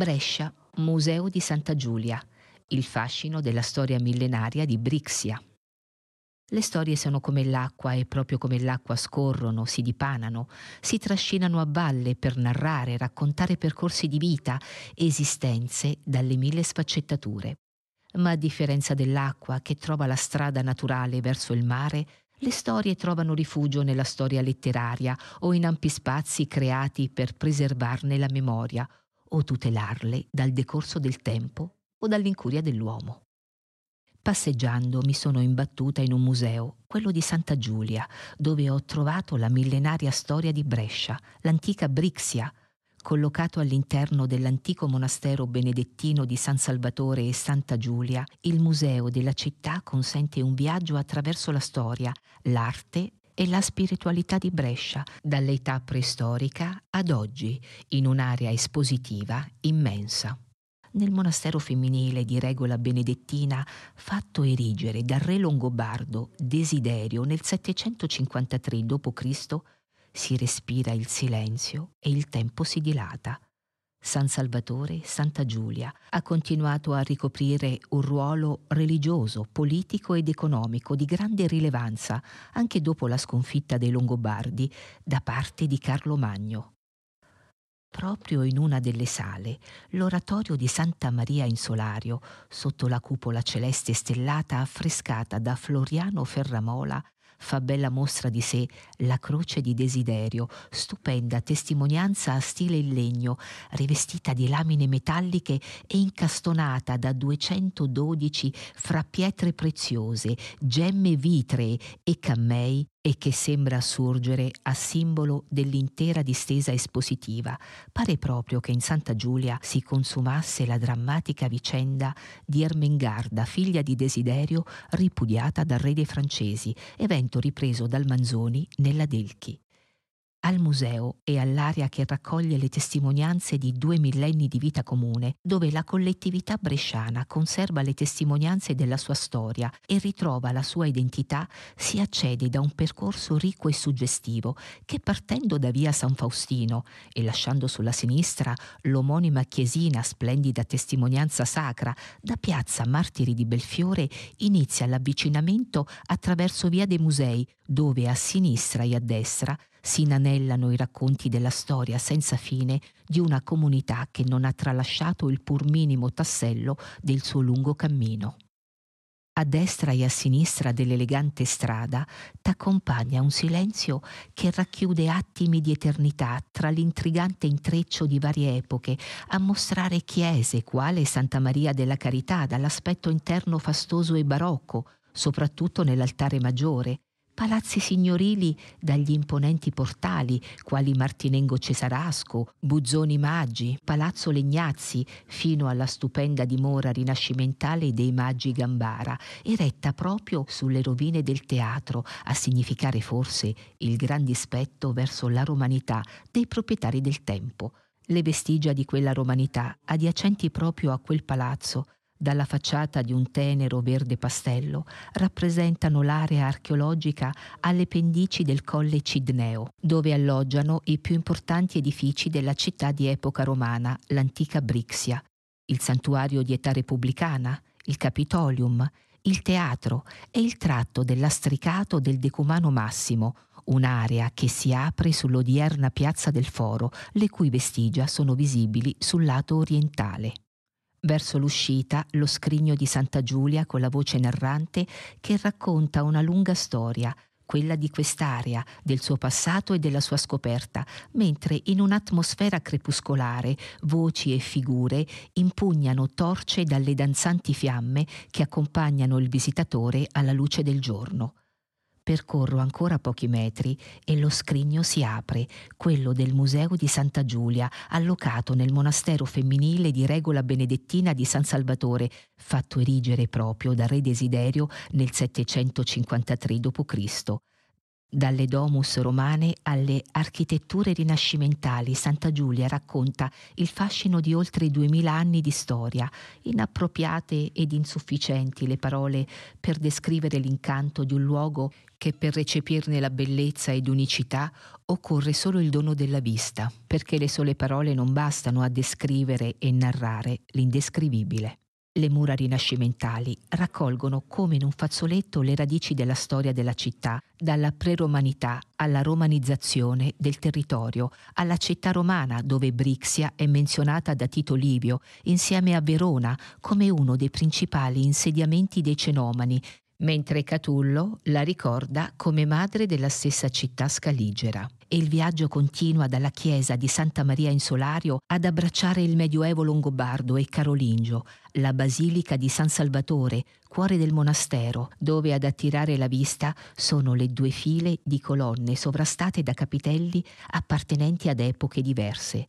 Brescia, Museo di Santa Giulia, il fascino della storia millenaria di Brixia. Le storie sono come l'acqua e proprio come l'acqua scorrono, si dipanano, si trascinano a valle per narrare, raccontare percorsi di vita, esistenze dalle mille sfaccettature. Ma a differenza dell'acqua che trova la strada naturale verso il mare, le storie trovano rifugio nella storia letteraria o in ampi spazi creati per preservarne la memoria o tutelarle dal decorso del tempo o dall'incuria dell'uomo. Passeggiando mi sono imbattuta in un museo, quello di Santa Giulia, dove ho trovato la millenaria storia di Brescia, l'antica Brixia, collocato all'interno dell'antico monastero benedettino di San Salvatore e Santa Giulia, il museo della città consente un viaggio attraverso la storia, l'arte e la spiritualità di Brescia, dall'età preistorica ad oggi, in un'area espositiva immensa nel monastero femminile di regola benedettina fatto erigere dal re longobardo Desiderio nel 753 d.C., si respira il silenzio e il tempo si dilata. San Salvatore, Santa Giulia, ha continuato a ricoprire un ruolo religioso, politico ed economico di grande rilevanza anche dopo la sconfitta dei Longobardi da parte di Carlo Magno. Proprio in una delle sale, l'oratorio di Santa Maria in Solario, sotto la cupola celeste stellata affrescata da Floriano Ferramola, fa bella mostra di sé la croce di desiderio, stupenda testimonianza a stile in legno, rivestita di lamine metalliche e incastonata da 212 fra pietre preziose, gemme vitree e cammei e che sembra surgere a simbolo dell'intera distesa espositiva. Pare proprio che in Santa Giulia si consumasse la drammatica vicenda di Ermengarda, figlia di Desiderio, ripudiata dal re dei francesi, evento ripreso dal Manzoni nella Delchi al museo e all'area che raccoglie le testimonianze di due millenni di vita comune, dove la collettività bresciana conserva le testimonianze della sua storia e ritrova la sua identità, si accede da un percorso ricco e suggestivo che partendo da via San Faustino e lasciando sulla sinistra l'omonima chiesina splendida testimonianza sacra, da piazza Martiri di Belfiore inizia l'avvicinamento attraverso via dei Musei, dove a sinistra e a destra si inanellano i racconti della storia senza fine di una comunità che non ha tralasciato il pur minimo tassello del suo lungo cammino. A destra e a sinistra dell'elegante strada t'accompagna un silenzio che racchiude attimi di eternità tra l'intrigante intreccio di varie epoche, a mostrare chiese quale Santa Maria della Carità dall'aspetto interno fastoso e barocco, soprattutto nell'altare maggiore, palazzi signorili dagli imponenti portali, quali Martinengo Cesarasco, Buzzoni Maggi, Palazzo Legnazzi, fino alla stupenda dimora rinascimentale dei Maggi Gambara, eretta proprio sulle rovine del teatro, a significare forse il gran dispetto verso la romanità dei proprietari del tempo. Le vestigia di quella romanità, adiacenti proprio a quel palazzo, dalla facciata di un tenero verde pastello, rappresentano l'area archeologica alle pendici del Colle Cidneo, dove alloggiano i più importanti edifici della città di epoca romana, l'antica Brixia, il santuario di età repubblicana, il Capitolium, il teatro e il tratto dell'astricato del Decumano Massimo, un'area che si apre sull'odierna piazza del Foro, le cui vestigia sono visibili sul lato orientale. Verso l'uscita, lo scrigno di Santa Giulia con la voce narrante che racconta una lunga storia, quella di quest'area, del suo passato e della sua scoperta, mentre in un'atmosfera crepuscolare voci e figure impugnano torce dalle danzanti fiamme che accompagnano il visitatore alla luce del giorno. Percorro ancora pochi metri e lo scrigno si apre, quello del Museo di Santa Giulia, allocato nel monastero femminile di regola benedettina di San Salvatore, fatto erigere proprio da re Desiderio nel 753 d.C. Dalle domus romane alle architetture rinascimentali, Santa Giulia racconta il fascino di oltre duemila anni di storia, inappropriate ed insufficienti le parole per descrivere l'incanto di un luogo che per recepirne la bellezza ed unicità occorre solo il dono della vista, perché le sole parole non bastano a descrivere e narrare l'indescrivibile. Le mura rinascimentali raccolgono come in un fazzoletto le radici della storia della città, dalla preromanità alla romanizzazione del territorio, alla città romana dove Brixia è menzionata da Tito Livio insieme a Verona come uno dei principali insediamenti dei Cenomani, mentre Catullo la ricorda come madre della stessa città scaligera e il viaggio continua dalla chiesa di Santa Maria in Solario ad abbracciare il Medioevo longobardo e carolingio, la basilica di San Salvatore, cuore del monastero, dove ad attirare la vista sono le due file di colonne sovrastate da capitelli appartenenti ad epoche diverse.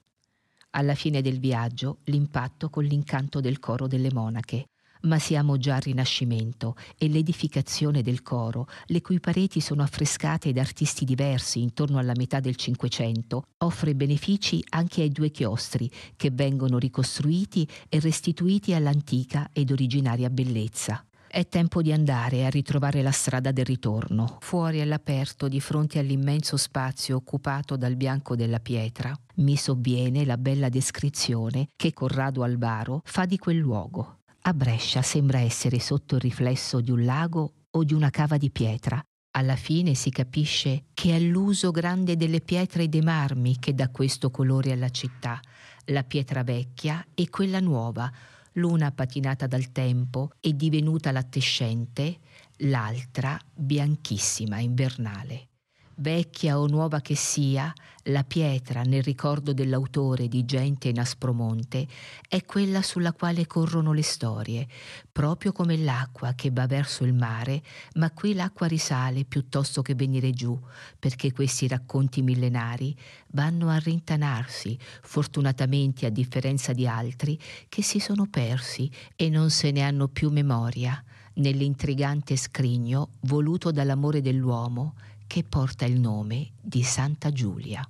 Alla fine del viaggio l'impatto con l'incanto del coro delle monache, ma siamo già al Rinascimento e l'edificazione del coro, le cui pareti sono affrescate da artisti diversi intorno alla metà del Cinquecento, offre benefici anche ai due chiostri che vengono ricostruiti e restituiti all'antica ed originaria bellezza. È tempo di andare a ritrovare la strada del ritorno, fuori all'aperto di fronte all'immenso spazio occupato dal bianco della pietra. Mi sovviene la bella descrizione che Corrado Alvaro fa di quel luogo. A Brescia sembra essere sotto il riflesso di un lago o di una cava di pietra. Alla fine si capisce che è l'uso grande delle pietre e dei marmi che dà questo colore alla città, la pietra vecchia e quella nuova, l'una patinata dal tempo e divenuta lattescente, l'altra bianchissima, invernale. Vecchia o nuova che sia, la pietra nel ricordo dell'autore di Gente in Aspromonte è quella sulla quale corrono le storie, proprio come l'acqua che va verso il mare, ma qui l'acqua risale piuttosto che venire giù, perché questi racconti millenari vanno a rintanarsi, fortunatamente a differenza di altri che si sono persi e non se ne hanno più memoria, nell'intrigante scrigno voluto dall'amore dell'uomo che porta il nome di Santa Giulia.